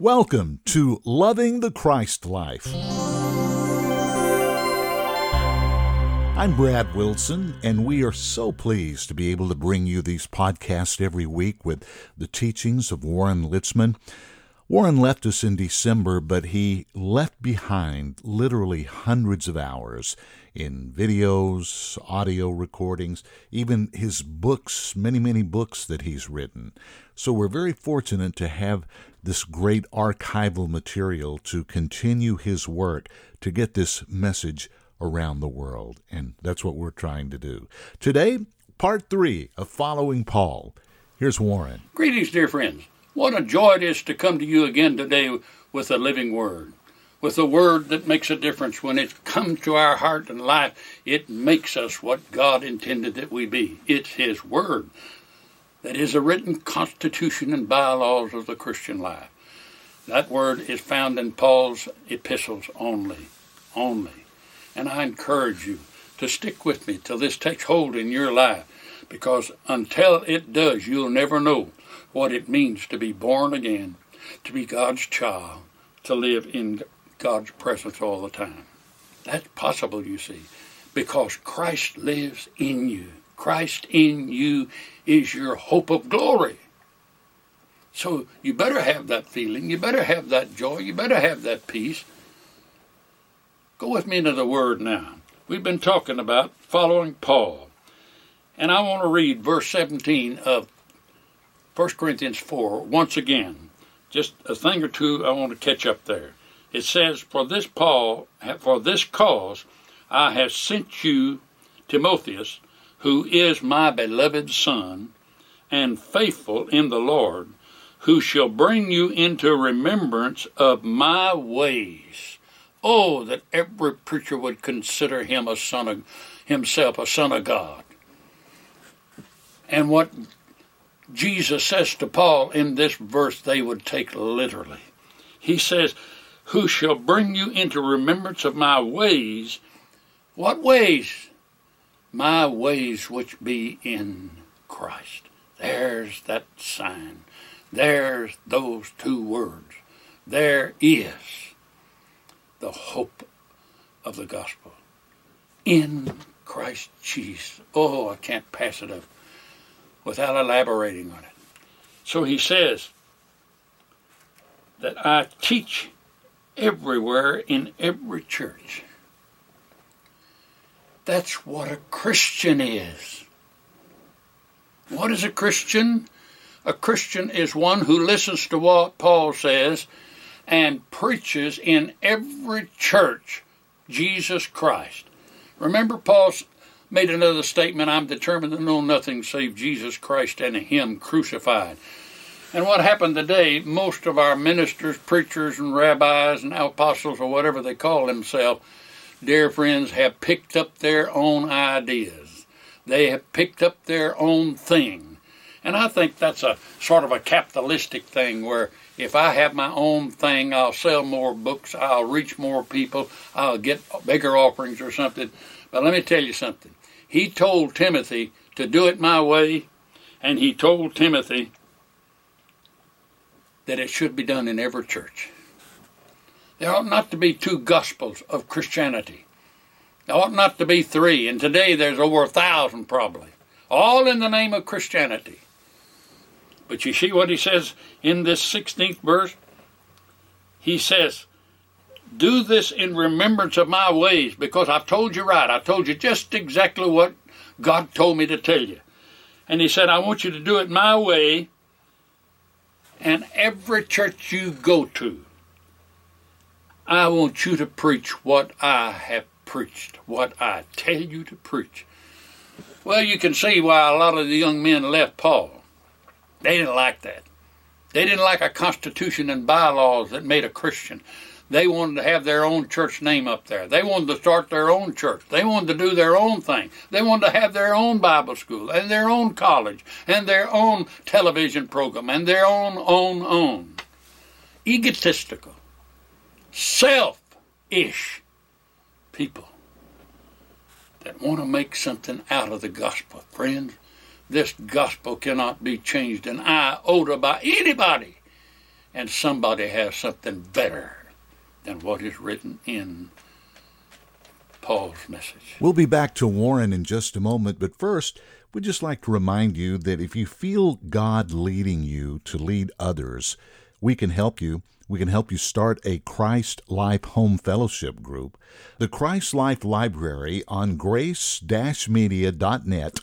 Welcome to Loving the Christ Life. I'm Brad Wilson, and we are so pleased to be able to bring you these podcasts every week with the teachings of Warren Litzman. Warren left us in December, but he left behind literally hundreds of hours in videos, audio recordings, even his books, many, many books that he's written. So we're very fortunate to have this great archival material to continue his work to get this message around the world. And that's what we're trying to do. Today, part three of Following Paul. Here's Warren. Greetings, dear friends. What a joy it is to come to you again today with a living word. With a word that makes a difference. When it comes to our heart and life, it makes us what God intended that we be. It's His word that is a written constitution and bylaws of the Christian life. That word is found in Paul's epistles only. Only. And I encourage you to stick with me till this takes hold in your life, because until it does, you'll never know what it means to be born again, to be God's child, to live in God's presence all the time. That's possible, you see, because Christ lives in you. Christ in you is your hope of glory. So you better have that feeling, you better have that joy, you better have that peace. Go with me into the Word now. We've been talking about following Paul. And I want to read verse 17 of 1 Corinthians 4 once again. Just a thing or two I want to catch up there. It says, For this Paul, for this cause, I have sent you Timotheus, who is my beloved Son, and faithful in the Lord, who shall bring you into remembrance of my ways. Oh, that every preacher would consider him a son of himself a son of God. And what Jesus says to Paul in this verse, they would take literally. He says, Who shall bring you into remembrance of my ways? What ways? my ways which be in Christ. There's that sign. There's those two words. There is the hope of the gospel in Christ Jesus. Oh, I can't pass it up without elaborating on it. So he says that I teach everywhere in every church that's what a Christian is. What is a Christian? A Christian is one who listens to what Paul says and preaches in every church Jesus Christ. Remember, Paul made another statement I'm determined to know nothing save Jesus Christ and Him crucified. And what happened today, most of our ministers, preachers, and rabbis and apostles, or whatever they call themselves, dear friends, have picked up their own ideas. They have picked up their own thing. And I think that's a sort of a capitalistic thing where if I have my own thing, I'll sell more books, I'll reach more people, I'll get bigger offerings or something. But let me tell you something. He told Timothy to do it my way, and he told Timothy that it should be done in every church. There ought not to be two gospels of Christianity. There ought not to be three, and today there's over a thousand probably, all in the name of Christianity. But you see what he says in this 16th verse? He says, Do this in remembrance of my ways, because I've told you right. I told you just exactly what God told me to tell you. And he said, I want you to do it my way, and every church you go to, I want you to preach what I have preached, what I tell you to preach. Well, you can see why a lot of the young men left Paul. They didn't like that. They didn't like a constitution and bylaws that made a Christian. They wanted to have their own church name up there. They wanted to start their own church. They wanted to do their own thing. They wanted to have their own Bible school and their own college and their own television program and their own, own, own. Egotistical self-ish people that want to make something out of the gospel. Friends, this gospel cannot be changed an iota by anybody. and somebody has something better than what is written in Paul's message. We'll be back to Warren in just a moment, but first, we'd just like to remind you that if you feel God leading you to lead others, we can help you. We can help you start a Christ Life Home Fellowship group. The Christ Life Library on grace-media.net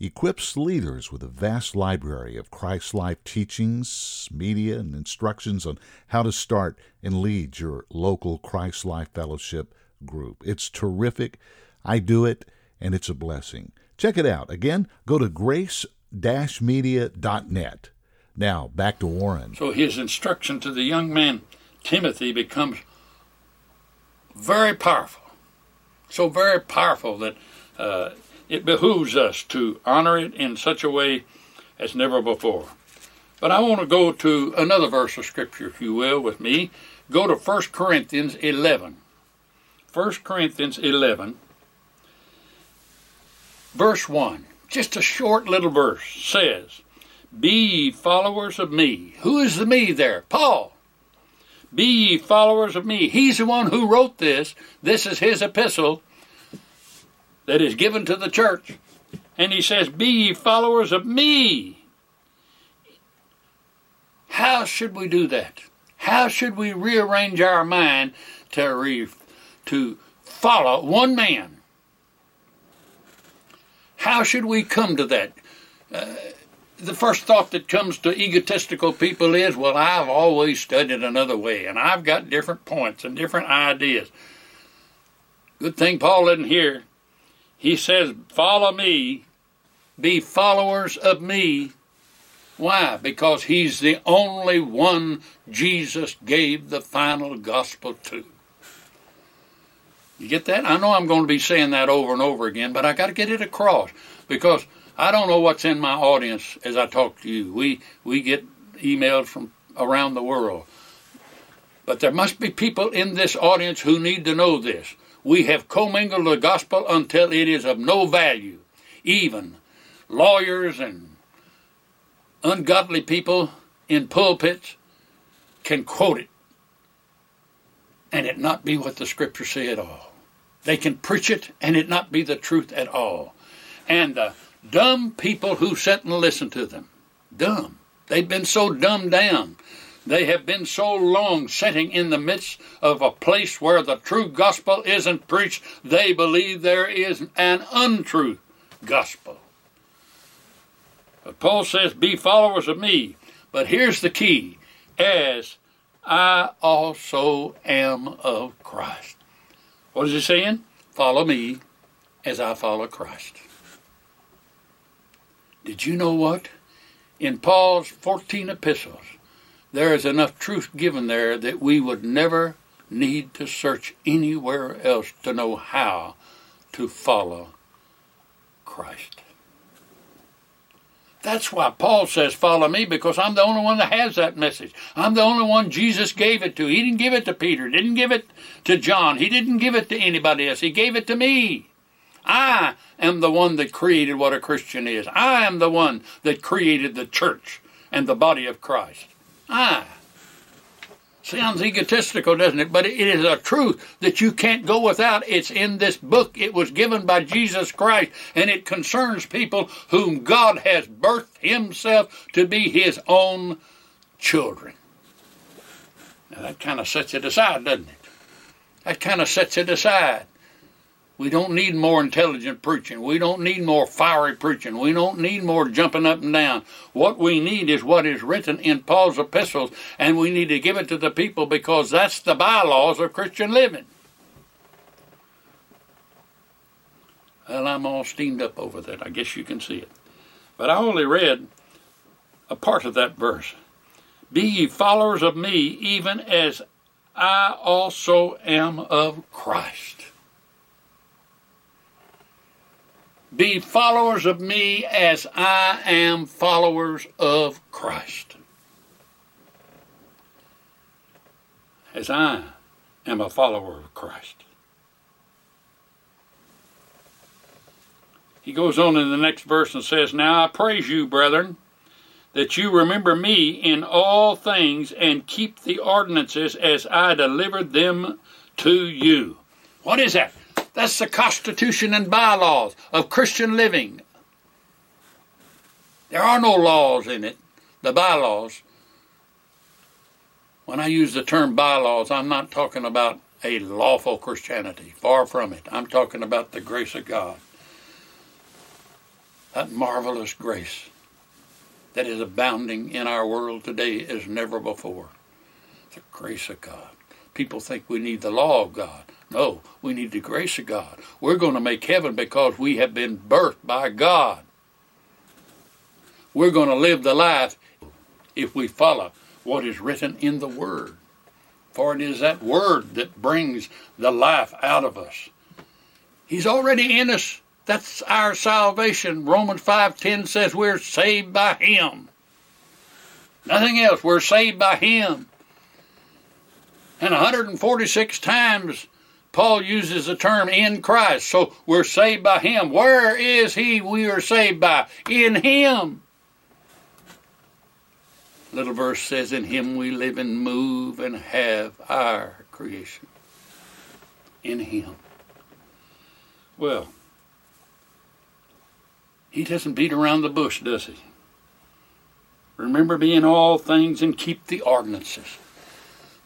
equips leaders with a vast library of Christ Life teachings, media, and instructions on how to start and lead your local Christ Life Fellowship group. It's terrific. I do it, and it's a blessing. Check it out. Again, go to grace-media.net. Now, back to Warren. So his instruction to the young man Timothy becomes very powerful. So very powerful that uh, it behooves us to honor it in such a way as never before. But I want to go to another verse of Scripture, if you will, with me. Go to 1 Corinthians 11. 1 Corinthians 11, verse 1. Just a short little verse says, Be ye followers of me. Who is the me there? Paul. Be ye followers of me. He's the one who wrote this. This is his epistle that is given to the church. And he says, Be ye followers of me. How should we do that? How should we rearrange our mind to, re, to follow one man? How should we come to that? Uh, the first thought that comes to egotistical people is, well, I've always studied another way, and I've got different points and different ideas. Good thing Paul isn't here. He says, Follow me, be followers of me. Why? Because he's the only one Jesus gave the final gospel to. You get that? I know I'm going to be saying that over and over again, but I got to get it across because I don't know what's in my audience as I talk to you. We we get emails from around the world. But there must be people in this audience who need to know this. We have commingled the gospel until it is of no value. Even lawyers and ungodly people in pulpits can quote it and it not be what the scriptures say at all. They can preach it and it not be the truth at all. And the dumb people who sit and listen to them, dumb. They've been so dumbed down. They have been so long sitting in the midst of a place where the true gospel isn't preached, they believe there is an untrue gospel. But Paul says, Be followers of me. But here's the key as I also am of Christ. What is he saying? Follow me as I follow Christ. Did you know what? In Paul's 14 epistles, there is enough truth given there that we would never need to search anywhere else to know how to follow Christ. That's why Paul says, Follow me, because I'm the only one that has that message. I'm the only one Jesus gave it to. He didn't give it to Peter, didn't give it to John, he didn't give it to anybody else. He gave it to me. I am the one that created what a Christian is. I am the one that created the church and the body of Christ. I. Sounds egotistical, doesn't it? But it is a truth that you can't go without. It's in this book. It was given by Jesus Christ, and it concerns people whom God has birthed Himself to be His own children. Now that kind of sets it aside, doesn't it? That kind of sets it aside. We don't need more intelligent preaching. We don't need more fiery preaching. We don't need more jumping up and down. What we need is what is written in Paul's epistles, and we need to give it to the people because that's the bylaws of Christian living. Well, I'm all steamed up over that. I guess you can see it. But I only read a part of that verse. Be ye followers of me, even as I also am of Christ. Be followers of me as I am followers of Christ. As I am a follower of Christ. He goes on in the next verse and says, Now I praise you, brethren, that you remember me in all things and keep the ordinances as I delivered them to you. What is that? That's the constitution and bylaws of Christian living. There are no laws in it, the bylaws. When I use the term bylaws, I'm not talking about a lawful Christianity. Far from it. I'm talking about the grace of God. That marvelous grace that is abounding in our world today as never before. The grace of God. People think we need the law of God. No, we need the grace of God. We're going to make heaven because we have been birthed by God. We're going to live the life if we follow what is written in the Word. For it is that Word that brings the life out of us. He's already in us. That's our salvation. Romans 5:10 says we're saved by him. Nothing else. We're saved by him. And 146 times Paul uses the term in Christ. So we're saved by him. Where is he we are saved by? In him. Little verse says, In him we live and move and have our creation. In him. Well, he doesn't beat around the bush, does he? Remember me in all things and keep the ordinances.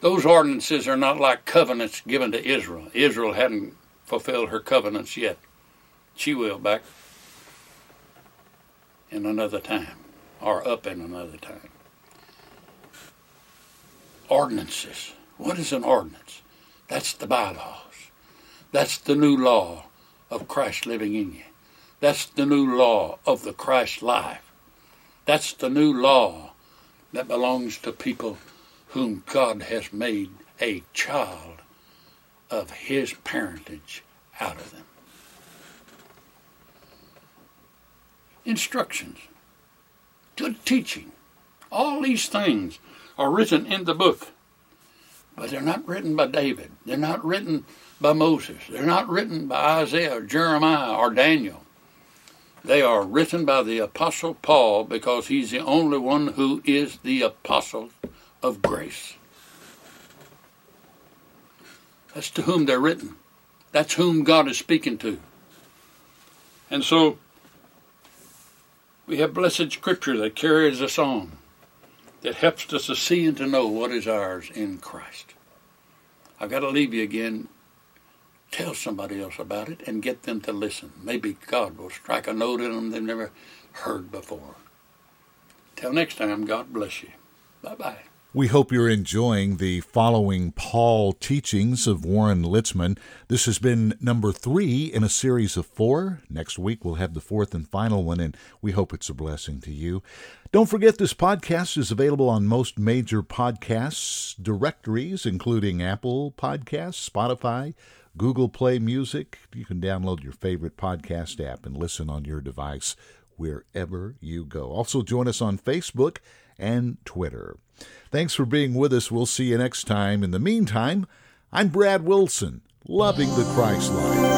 Those ordinances are not like covenants given to Israel. Israel hadn't fulfilled her covenants yet. She will back in another time, or up in another time ordinances. What is an ordinance? That's the bylaws. That's the new law of Christ living in you. That's the new law of the Christ life. That's the new law that belongs to people whom God has made a child of His parentage out of them. Instructions, good teaching, all these things are written in the book, but they're not written by David. They're not written by Moses. They're not written by Isaiah or Jeremiah or Daniel. They are written by the Apostle Paul because he's the only one who is the Apostle of grace. That's to whom they're written. That's whom God is speaking to. And so we have blessed scripture that carries us on that helps us to see and to know what is ours in Christ. I've got to leave you again. Tell somebody else about it and get them to listen. Maybe God will strike a note in them they've never heard before. Till next time, God bless you. Bye bye. We hope you're enjoying the following Paul teachings of Warren Litzman. This has been number three in a series of four. Next week we'll have the fourth and final one, and we hope it's a blessing to you. Don't forget this podcast is available on most major podcasts directories, including Apple Podcasts, Spotify, Google Play Music. You can download your favorite podcast app and listen on your device wherever you go. Also, join us on Facebook and Twitter. Thanks for being with us. We'll see you next time. In the meantime, I'm Brad Wilson, loving the Christ life.